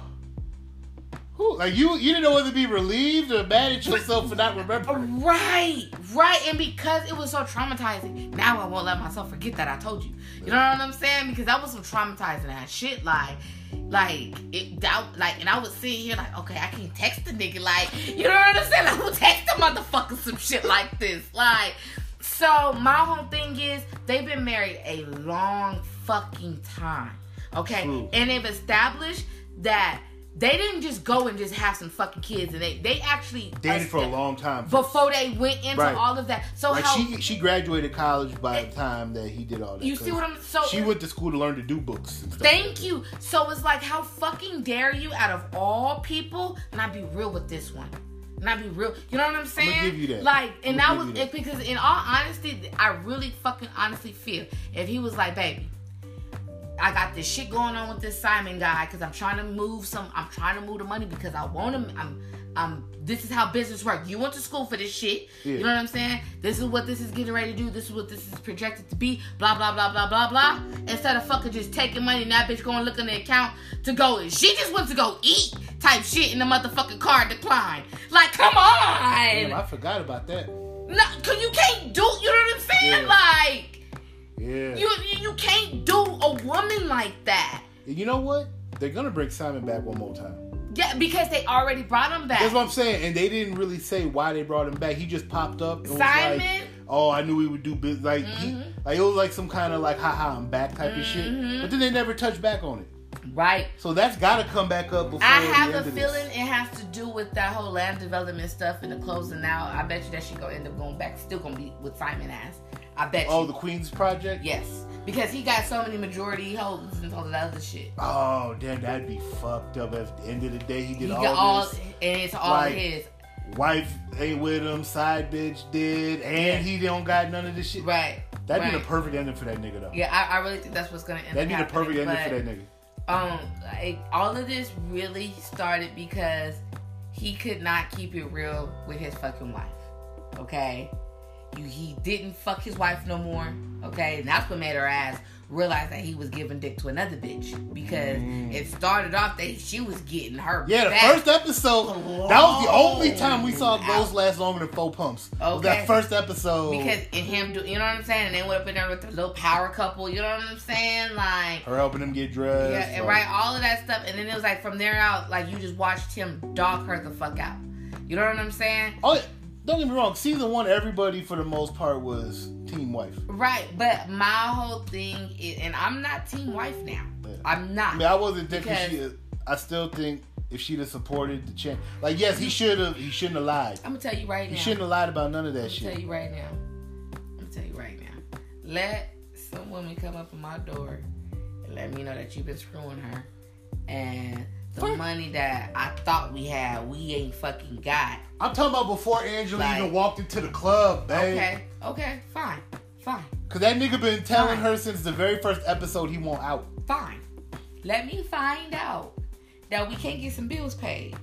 Who, like you, you didn't know whether to be relieved or mad at yourself for not remembering. right, right. And because it was so traumatizing, now I won't let myself forget that I told you. You know what I'm saying? Because that was some traumatizing ass shit. Like, like it, that, like, and I was sitting here like, okay, I can't text the nigga. Like, you know what I'm saying? I will text the motherfucker some shit like this. Like, so my whole thing is they've been married a long fucking time. Okay, True. and they've established that. They didn't just go and just have some fucking kids, and they they actually Dated for a long time. before they went into Right. all of that. So Like how she, she graduated college by the time that he did all that. you see what I'm so She went to school to learn to do books. And stuff Thank like you. So it's like how fucking dare you out of all people not be real with this one. Not be real. You know what I'm saying? give you that. Like, and that was it because in all honesty, I really fucking honestly feel if he was like, baby, I got this shit going on with this Simon guy because I'm trying to move some. I'm trying to move the money because I want him. I'm. I'm. This is how business work. You went to school for this shit. Yeah. You know what I'm saying? This is what this is getting ready to do. This is what this is projected to be. Blah blah blah blah blah blah. Instead of fucking just taking money and that bitch going look in the account to go. She just went to go eat type shit and the motherfucking card declined. Like, come that. Damn, on. I forgot about that. No, cause you can't do. You know what I'm saying? Yeah. Like. Yeah. You you can't do a woman like that. you know what? They're gonna bring Simon back one more time. Yeah, because they already brought him back. That's what I'm saying, and they didn't really say why they brought him back. He just popped up. And was like, Simon? oh, I knew he would do business. Like he, Mhm. like it was like some kind of like, haha, I'm back type of shit. Mhm. But then they never touched back on it. Right. So that's got to come back up before. I the have a feeling it has to do with that whole land development stuff and the closing out. I bet you that she gonna end up going back, still gonna be with Simon ass. I bet Oh, you. the Queen's Project. yes, because he got so many majority holds and all that other shit. Oh, damn, that'd be fucked up. At the end of the day, he did He all got all, this. and it's all Like, his. Wife ain't with him. Side bitch did, and he don't got none of this shit. Right. That'd be the perfect ending for that nigga though. Yeah, I, I really think that's what's gonna end. That'd be the perfect ending happening, for that nigga. Um, like, all of this really started because he could not keep it real with his fucking wife. Okay, he didn't fuck his wife no more. Okay, and that's what made her ass realize that he was giving dick to another bitch because Mm. it started off that she was getting her. Yeah, the first episode. That was the only time we saw those last longer than four pumps. Okay. that first episode. because in him do you know what I'm saying? And they went up in there with the little power couple. You know what I'm saying? Like. her helping him get dressed. Yeah, and right, all of that stuff, and then it was like from there out, like you just watched him dog her the fuck out. You know what I'm saying? Oh, yeah, don't get me wrong. Season one, everybody for the most part was team wife. Right, but my whole thing is, and I'm not team wife now. Yeah. I'm not. I mean, I wasn't thinking she. I still think if she'd have supported the champ, like yes, he should have. He shouldn't have lied. I'm gonna tell you right He now. He shouldn't have lied about none of that I'm shit. tell you right now. I'm gonna tell you right now. Let some woman come up in my door and let me know that you've been screwing her, and the Fuck. money that I thought we had, we ain't fucking got. I'm talking about before Angela Like- even walked into the club, babe. Okay, okay, fine, fine. Cause that nigga been telling Fine. her since the very first episode he won't out. fine. Let me find out that we can't get some bills paid.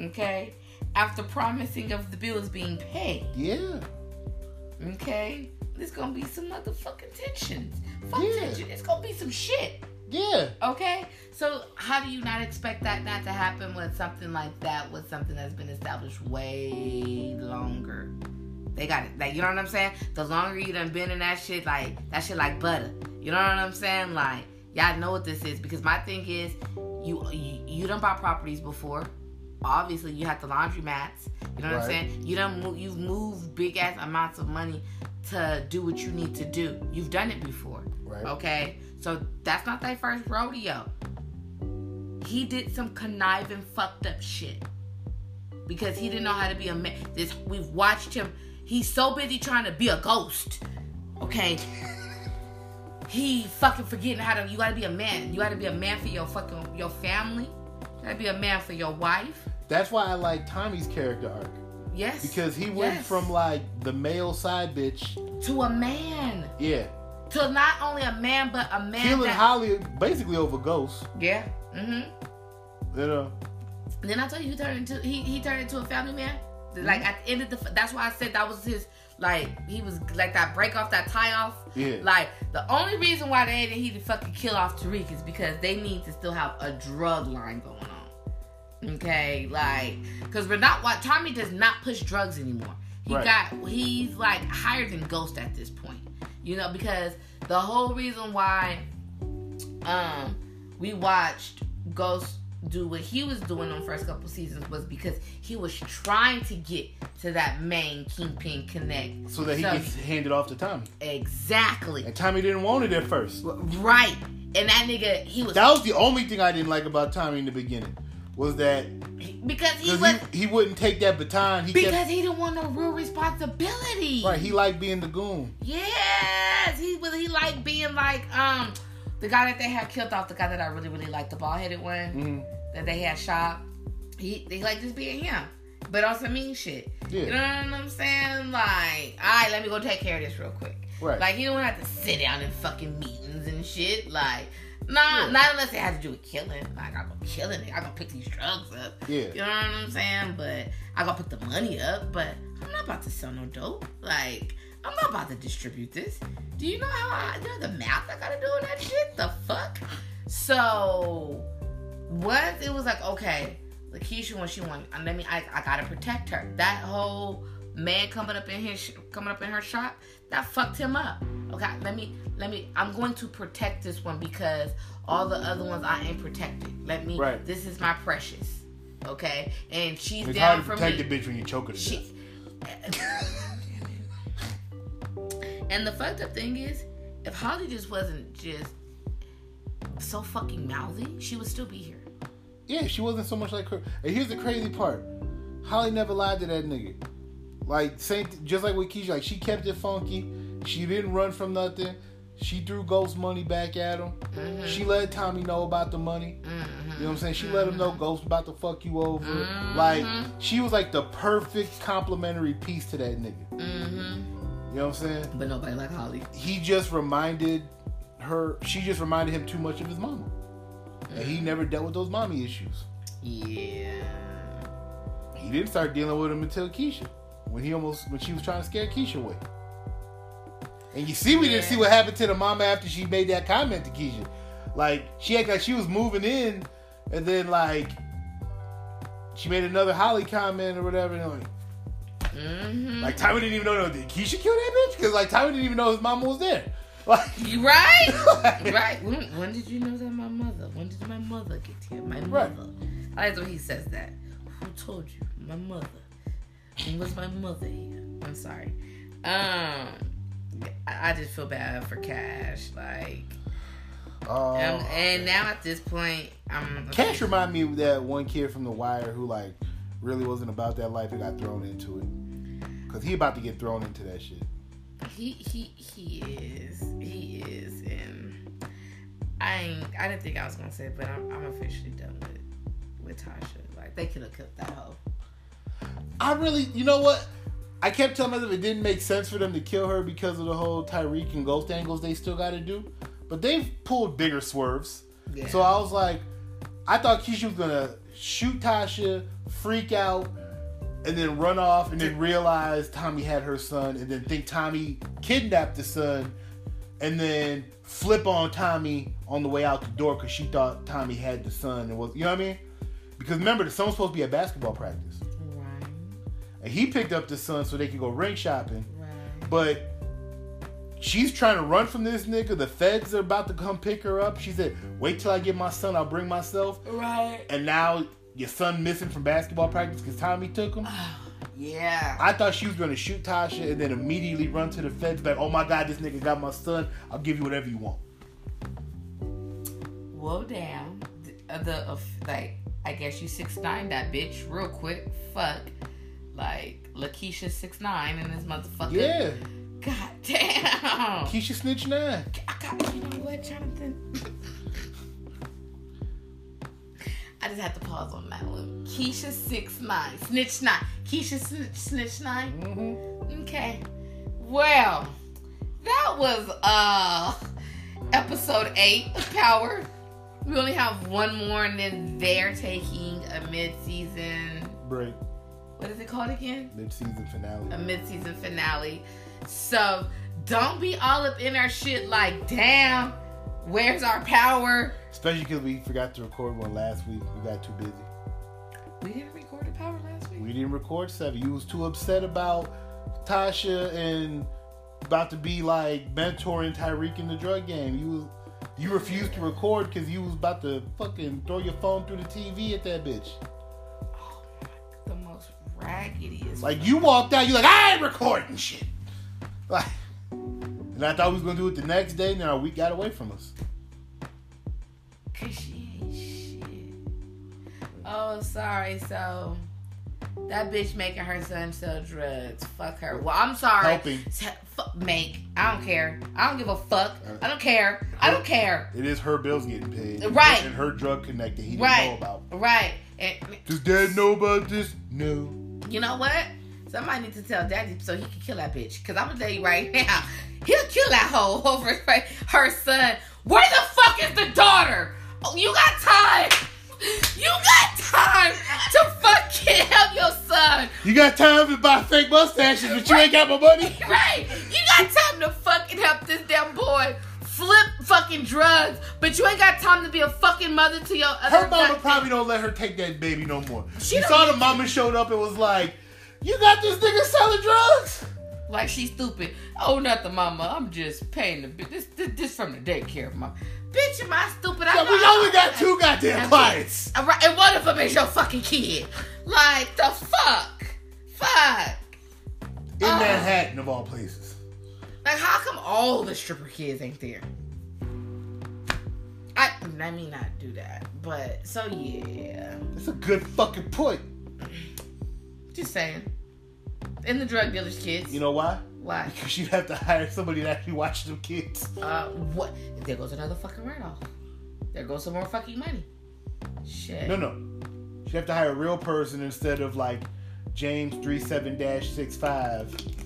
Okay? After promising of the bills being paid. Yeah. Okay? There's gonna be some motherfucking tensions. Fuck Yeah. tension. It's gonna be some shit. Yeah. Okay? So how do you not expect that not to happen with something like that with something that's been established way longer? They got it. Like you know what I'm saying? The longer you done been in that shit, like that shit like butter. You know what I'm saying? Like y'all know what this is because my thing is, you you, you done bought properties before. Obviously, you have the laundromats. You know what I'm saying? You done move, you've moved big ass amounts of money to do what you need to do. You've done it before. Right. Okay, so that's not their first rodeo. He did some conniving, fucked up shit because he didn't know how to be a man. This we've watched him. He's so busy trying to be a ghost. Okay, he fucking forgetting how to. You gotta be a man. You gotta be a man for your fucking your family. You gotta be a man for your wife. That's why I like Tommy's character arc Yes, because he went Yes. from like the male side bitch, to a man yeah, to not only a man but a man killing that Holly basically over Ghost. yeah. Mm-hmm. You know, Then I told you he turned into he he turned into a family man. Like at the end of the that's why I said that was his like he was like that break off that tie off. Yeah. Like the only reason why they didn't he to fucking kill off Tariq is because they need to still have a drug line going on. Okay, like because we're not what Tommy does not push drugs anymore. He Right. got he's like higher than Ghost at this point. You know because the whole reason why um we watched Ghost do what he was doing on the first couple seasons was because he was trying to get to that main kingpin connect. so that he So- gets handed off to Tommy, Exactly. and Tommy didn't want it at first. Right. And that nigga, he was That was the only thing I didn't like about Tommy in the beginning was that because he was he, he wouldn't take that baton. He because kept he didn't want no real responsibility. right. He liked being the goon. Yes, he was. He liked being like um the guy that they had killed off. The guy that I really really liked, the bald headed one hmm that they had shot. He they like just being him, but also mean shit. Yeah. You know what I'm saying? Like, all right, let me go take care of this real quick. Right. Like, you don't have to sit down in fucking meetings and shit. Like, nah, Yeah. not unless it has to do with killing. Like, I'm gonna killing it. I'm gonna pick these drugs up. Yeah. You know what I'm saying? But I gotta put the money up. But I'm not about to sell no dope. Like, I'm not about to distribute this. Do you know how I, you know the math I gotta do on that shit? The fuck? So, what it was like, okay, Lakeisha when she won, I mean, I, I gotta protect her. That whole man coming up in his coming up in her shop, that fucked him up. Okay, let me let me. I'm going to protect this one because all the other ones I ain't protected. Let me. Right. This is my precious. Okay, and she's It's down hard to for protect me. a bitch when you choke her to She. death. and the fucked up thing is, if Holly just wasn't just so fucking mouthy, she would still be here. Yeah, she wasn't so much like her. And here's the crazy part: Holly never lied to that nigga. Like same, just like with Keisha, like she kept it funky. She didn't run from nothing. She threw Ghost money back at him. Mm-hmm. She let Tommy know about the money. You know what I'm saying? She let him know Ghost about to fuck you over. Mm-hmm. Like she was like the perfect complimentary piece to that nigga. Mm-hmm. You know what I'm saying? But nobody like Holly. He just reminded her. She just reminded him too much of his mama, and he never dealt with those mommy issues. Yeah. He didn't start dealing with him until Keisha, when he almost when she was trying to scare Keisha away. And you see, we didn't see what happened to the mama after she made that comment to Keisha. Like she acted like she was moving in, and then like she made another Holly comment or whatever. And like, Mm-hmm. like didn't even know did Keisha kill that bitch because like Tommy didn't even know his mama was there. Like You right? right. When, when did you know that my mother? When did my mother get here? My Right. mother. I like when he says that. Who told you? My mother. When was my mother here? I'm sorry. Um, I, I just feel bad for Cash. Like, Oh. um, and now at this point, I'm. Cash remind me of that one kid from The Wire who like really wasn't about that life and got thrown into it. Cause he about to get thrown into that shit. He he he is he is and I ain't I didn't think I was gonna say it, but I'm I'm officially done with with Tasha. Like they could have killed that hoe. I really, you know what? I kept telling myself it didn't make sense for them to kill her because of the whole Tariq and Ghost angles they still got to do. But they've pulled bigger swerves. Yeah. So I was like, I thought Keisha was gonna shoot Tasha, freak out, and then run off, and then realize Tommy had her son, and then think Tommy kidnapped the son, and then flip on Tommy on the way out the door because she thought Tommy had the son and was, you know what I mean? Because remember, the son was supposed to be at basketball practice. And he picked up the son so they could go ring shopping, Right. but. She's trying to run from this nigga. The feds are about to come pick her up. She said, "Wait till I get my son. I'll bring myself." Right. and now your son missing from basketball practice because Tommy took him. Yeah. I thought she was gonna shoot Tasha and then immediately run to the feds like, oh my god, this nigga got my son. I'll give you whatever you want. Whoa damn. The, uh, the uh, like I guess you six nine that bitch real quick. Fuck. Like Lakeisha six nine and this motherfucker. Yeah, God damn. Keisha Snitch Nine. I got, you know what, Jonathan? I just had to pause on that one. Keisha six nine, snitch nine. Keisha snitch, snitch 9 Mm-hmm. Okay. Well, that was uh episode eight of Power. We only have one more, and then they're taking a mid-season. Break What is it called again? mid season finale. a mid-season finale. So don't be all up in our shit like, damn, where's our power? Especially because we forgot to record one last week. We got too busy. We didn't record a power last week. We didn't record seven. You was too upset about Tasha and about to be like mentoring Tariq in the drug game. You was you refused to record because you was about to fucking throw your phone through the TV at that bitch. Most raggediest. Like you walked out, you like I ain't recording shit. Like, and I thought we was gonna do it the next day. now week got away from us. Cause she ain't shit. Oh, sorry. So that bitch making her son sell drugs. Fuck her. Well, I'm sorry. Helping. Fuck, make. I don't care. I don't give a fuck. Uh, I don't care. I don't care. It is her bills getting paid, Right. And her drug connected. He didn't know Right. about. Right. And Does Dad know about this? No. You know what? Somebody needs to tell daddy so he can kill that bitch. Cause I'm gonna tell you right now, he'll kill that hoe over her son. Where the fuck is the daughter? Oh, you got time. You got time to fucking help your son. You got time to buy fake mustaches, but you ain't got my money. Right. You got time to fucking help this damn boy fucking drugs, but you ain't got time to be a fucking mother to your other Her mama probably don't let her take that baby no more. She you saw the mama showed up and was like, "You got this nigga selling drugs." Like she's stupid. Oh, nothing, mama. I'm just paying the this this, this from the daycare, mama. Bitch, am I stupid? I So we only got two goddamn And- clients. All right, and one of them is your fucking kid. Like the fuck, fuck. In Uh. Manhattan, of all places. Like how come all the stripper kids ain't there? I let me not do that. But so yeah, That's a good fucking point. just saying. And the drug dealers' kids. You know why? why? Because you'd have to hire somebody to actually watch them kids. Uh, what? There goes another fucking write off. There goes some more fucking money. Shit. No, no. You have to hire a real person instead of like James 37-65.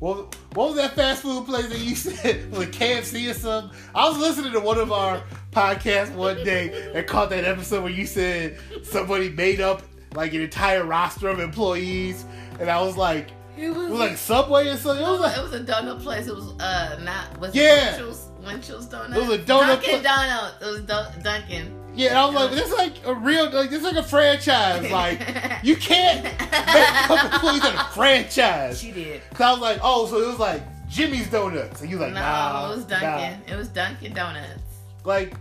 What, what was that fast food place that you said? Was it KFC or something? I was listening to one of our podcasts one day and caught that episode where you said somebody made up like an entire roster of employees. And I was like, It was, it was like Subway or something. It was like, it was a donut place. It was uh not was Yeah. it Winchell's Winchell's Donuts. It was a donut Dunkin' pla- Donuts. It was Dun- Dunkin'. Yeah, I was like, this is like a real, like this is like a franchise. Like, you can't make up employees in a franchise. She did. Cause I was like, oh, so it was like Jimmy's Donuts, and you like, no, nah, it was nah. Dunkin'. It was Dunkin' Donuts. Like,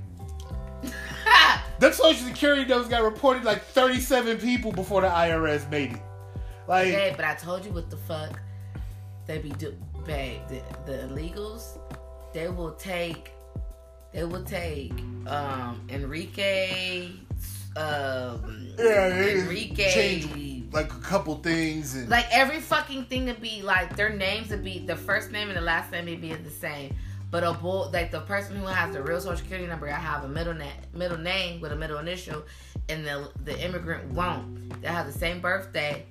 them Social Security numbers got reported like 37 people before the IRS made it. Like, Babe, but I told you what the fuck they be do, babe. The, the illegals, they will take, they will take um Enrique, um yeah, Enrique. changed like a couple things, and Like every fucking thing would be like their names would be the first name and the last name would be the same. But a bull like the person who has the real social security number, I have a middle name, middle name with a middle initial, and the the immigrant won't. They have the same birthday,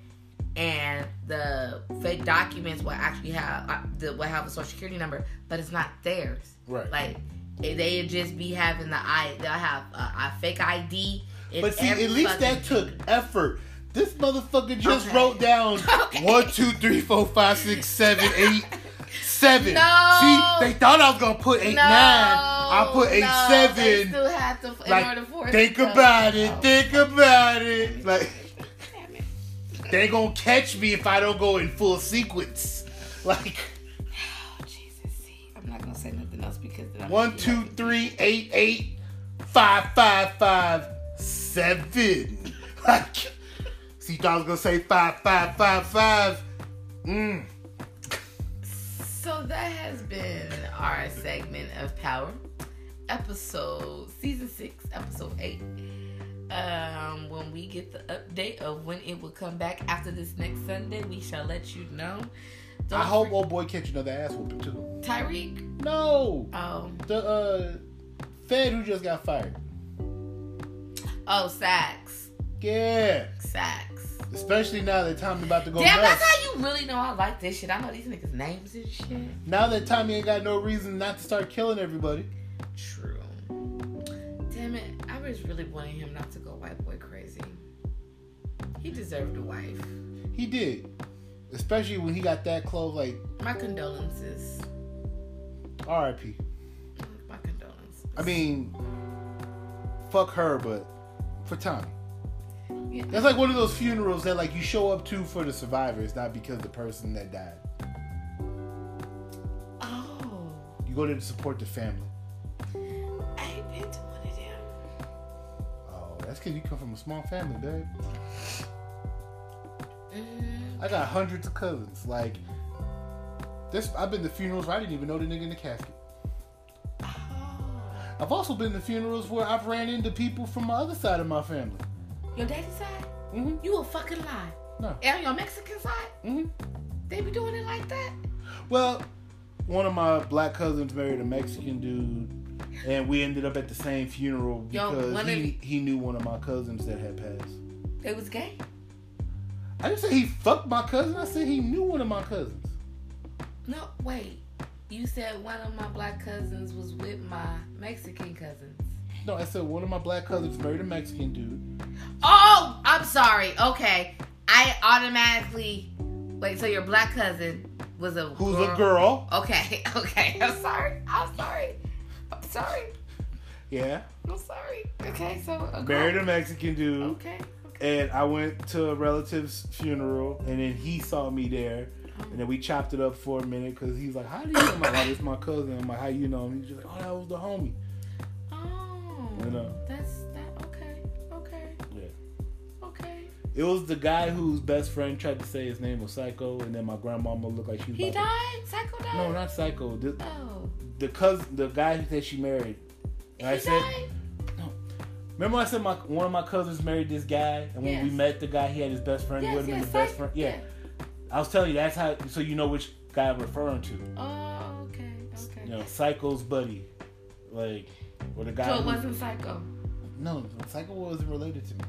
and the fake documents will actually have uh, the will have a social security number, but it's not theirs. Right. Like they'd just be having the i they'll have uh, a, a fake ID. but see, at least that took effort. This motherfucker just Okay. wrote down Okay. one, two, three, four, five, six, seven, eight, seven. No. See, they thought I was gonna put eight, no, nine. I put eight, no, seven. They still have to, in like, order for think to about it. Oh, Think about it. Like, it. they gonna catch me if I don't go in full sequence. Like, one, two, three, eight, eight, five, five, five, seven. Like, see, I was gonna say five, five, five, five. Mm. So that has been our segment of Power, episode season six, episode eight. Um, when we get the update of when it will come back after this next Sunday, we shall let you know. I hope old boy catch another ass whooping too. Tariq. No, Oh, the uh, Fed who just got fired. oh, Saxe, Yeah, Saxe. especially now that Tommy about to go Damn, nuts. that's how you really know I like this shit. I know these niggas' names and shit. Now that Tommy ain't got no reason not to start killing everybody. True. Damn it. I was really wanting him not to go white boy crazy. He deserved a wife. He did. Especially when he got that close, like My condolences. R.I.P. My condolences. I mean, fuck her, but for Tommy. Yeah. That's like one of those funerals that like you show up to for the survivors, not because the person that died. Oh. You go there to support the family. I ain't been to one of them. Oh, that's because you come from a small family, babe. Mm, I got hundreds of cousins. Like this, I've been to funerals where I didn't even know the nigga in the casket. oh. I've also been to funerals where I've ran into people from my other side of my family. Your daddy side? Mm-hmm. You a fucking lie. No. And your Mexican side? Mm-hmm. They be doing it like that? Well, one of my black cousins married a Mexican dude, and we ended up at the same funeral Yo, because of he, he knew one of my cousins that had passed. They was gay? I didn't say he fucked my cousin. I said he knew one of my cousins. No, wait. You said one of my black cousins was with my Mexican cousins. No, I said one of my black cousins married a Mexican dude. Oh, I'm sorry. Okay. I automatically wait, so your black cousin was a Who's a girl? Okay, okay. I'm sorry. I'm sorry. I'm sorry. Yeah, I'm sorry. Okay, so a girl. married a Mexican dude. Okay. And I went to a relative's funeral, and then he saw me there. And then we chopped it up for a minute because he's like, "How do you know?" I'm like, "Oh, this my cousin." I'm like, "How you know him?" He's just like, "Oh, that was the homie." Oh. You know. That's that okay. Okay. Yeah. Okay. It was the guy whose best friend tried to say his name was Psycho, and then my grandmama looked like she was. He died? Psycho died? No, not Psycho. The, Oh. the cousin, the guy that she married, And I said, died? Remember I said my one of my cousins married this guy, and when we met the guy, he had his best friend Yes, with him, and yes, the best friend. Yeah. I was telling you that's how. So you know which guy I'm referring to. Oh, okay, okay. You know, Psycho's buddy, like, or the guy. so it who- wasn't Psycho. No, Psycho wasn't related to me.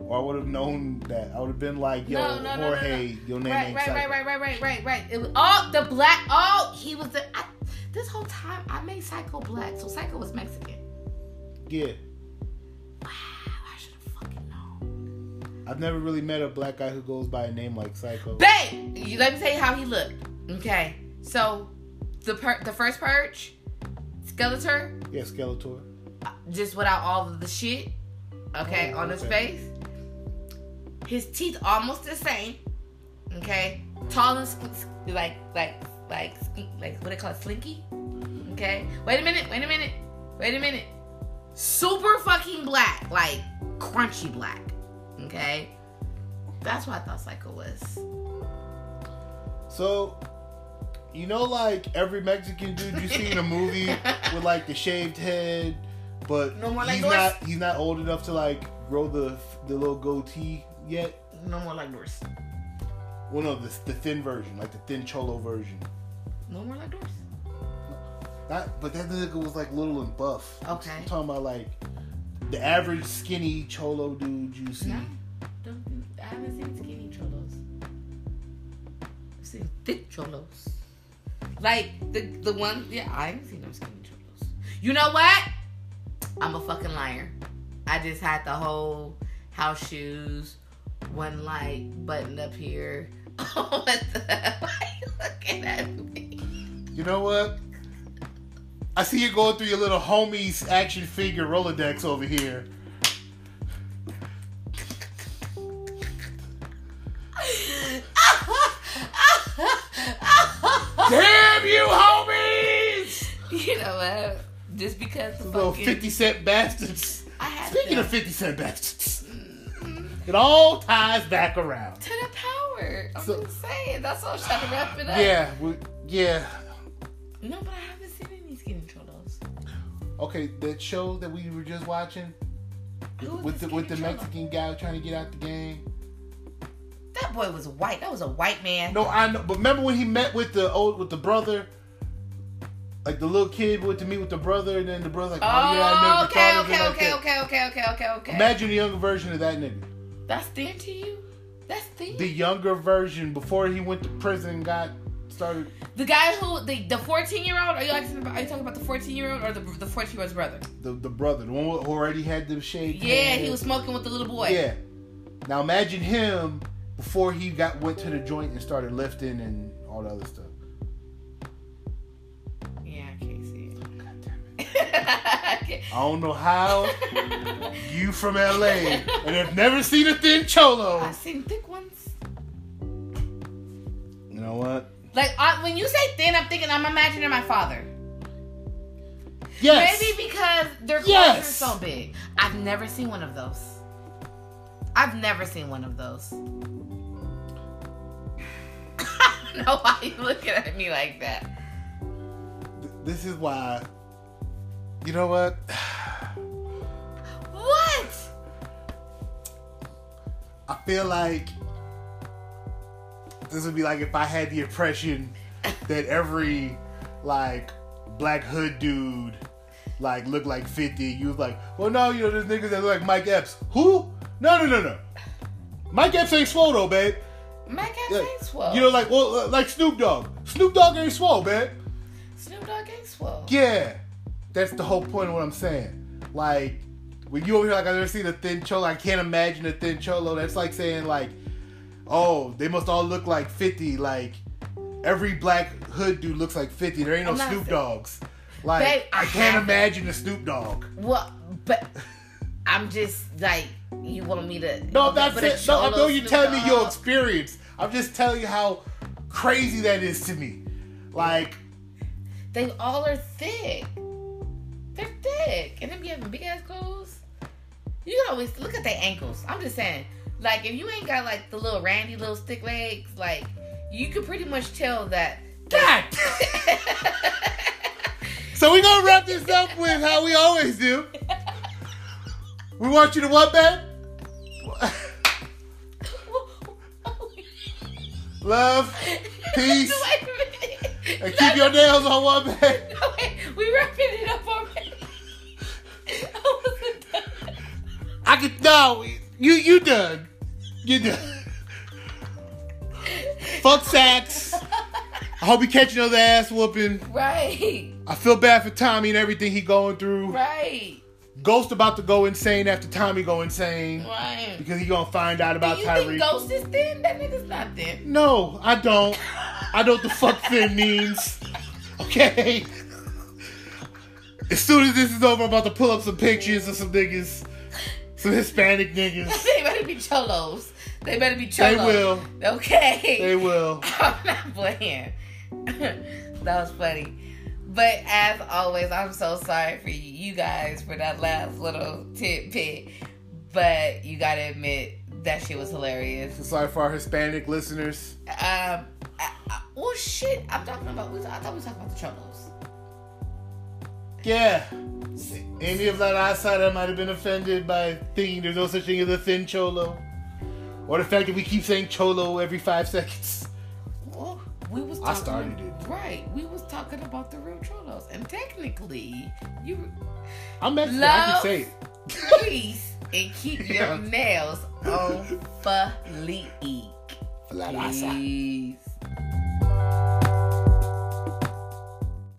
Or I would have known that. I would have been like, yo, No, no, no, no, Jorge, your name Right, ain't right, Psycho. right, right, right, right, right, right. It was oh the black. Oh, he was the. I, this whole time I made Psycho black, so Psycho was Mexican. Yeah. Wow, I should have fucking known. I've never really met a black guy who goes by a name like Psycho. Babe, you, let me tell you how he looked. Okay, so the per, the first purge, Skeletor, Yeah, Skeletor. Uh, just without all of the shit. Okay, Oh, on his face. His teeth almost the same. Okay, tall and like like like like what they call it, slinky. Okay, wait a minute, wait a minute, wait a minute. Super fucking black, like crunchy black. Okay, that's what I thought Psycho was. So, you know, like every Mexican dude you see in a movie with like the shaved head, but No more like he's Doris? not he's not old enough to like grow the the little goatee yet. No more like Doris. Well, no, the, the thin version, like the thin cholo version. No more like Doris. Not, but that nigga was like little and buff. Okay. I'm talking about like the average skinny cholo dude you see. No, don't, I haven't seen skinny cholos. I've seen thick cholos. Like the the one, yeah, I haven't seen no skinny cholos. You know what? I'm a fucking liar. I just had the whole house shoes, one light button up here. Oh, what the? Why are you looking at me? You know what? I see you going through your little homie's action figure Rolodex over here. Damn you, homies! You know what? Just because the Little fucking 50 cent bastards. Speaking to, of 50 cent bastards, it all ties back around. to the power. I'm So- just saying. That's all I'm trying to wrap it up. Yeah, we, yeah. No, but I Okay, that show that we were just watching with the with the cholo? Mexican guy trying to get out the game. That boy was white. That was a white man. No, I know, but remember when he met with the old with the brother, like the little kid went to meet with the brother, and then the brother like, oh, yeah, I Oh, never okay, thought of okay, like okay, that." okay, okay, okay, okay, okay. Imagine the younger version of that nigga. That's thin to you. That's thin. The younger version before he went to prison and got started. The guy who the the fourteen year old. Are you asking about? Are you talking about the fourteen year old or the the fourteen year old's brother? The the brother, the one who already had the shade. Yeah, he was smoking with the little boy. Yeah. Now imagine him before he got went to the joint and started lifting and all the other stuff. Yeah, I can't see it. God damn it. I I don't know how you from LA and have never seen a thin cholo. I've seen thick ones. You know what? Like I, when you say thin, I'm thinking I'm imagining my father. Yes. Maybe because their clothes Yes. are so big. I've never seen one of those. I've never seen one of those. I don't know why you looking at me like that. This is why. You know what? What? I feel like this would be like if I had the impression that every like black hood dude like looked like 50. You was like, well, no, you know, there's niggas that look like Mike Epps. Who? No, no, no, no. Mike Epps ain't swole though, babe. My cat Yeah. ain't swole. You know, like well, uh, like Snoop Dogg. Snoop Dogg ain't swole, babe. Snoop Dogg ain't swole. Yeah, that's the whole point of what I'm saying. Like, when you over here, like, I never seen a thin cholo. I can't imagine a thin cholo. That's like saying, like, oh, they must all look like 50. Like, every black hood dude looks like 50. There ain't no Snoop saying- Dogs. Like, Babe, I I can't haven't. imagine a Snoop Dogg. Well, but I'm just like you want me to. No, that's it. No, I know you're Snoop telling me your experience. I'm just telling you how crazy that is to me. Like, They all are thick. They're thick, and them be having big ass clothes. You can always look at their ankles. I'm just saying, like if you ain't got like the little Randy little stick legs, like you could pretty much tell that. God! So we're gonna wrap this up with how we always do. We want you to what, Ben? Love, peace, Wait a and keep your nails on one bed. No, wait, we wrapping it up already. I wasn't done. I could no, you you done. You done. Fuck Saxe. I hope he catch another ass whooping. Right, I feel bad for Tommy and everything he going through. right, Ghost about to go insane after Tommy go insane right. because he gonna find out Do about think Ghost is thin? That nigga's not thin. No, I don't. I know what the fuck thin means. Okay. As soon as this is over, I'm about to pull up some pictures of some niggas, some Hispanic niggas. they better be cholos. They better be cholos. They will. Okay. They will. I'm not playing. that was funny. But as always, I'm so sorry for you, guys for that last little tidbit. But you gotta admit that shit was hilarious. Sorry for our Hispanic listeners. Um, I, I, well, shit. I'm talking about. I thought we were talking about the cholos. Yeah. Any of that outsider might have been offended by thinking there's no such thing as a thin cholo. Or the fact that we keep saying cholo every five seconds. Well, we was. I started it. Right. We was talking about the real cholos, and technically, you I'm Mexican. I can say it. peace and keep Yeah. your nails on fleek. Peace.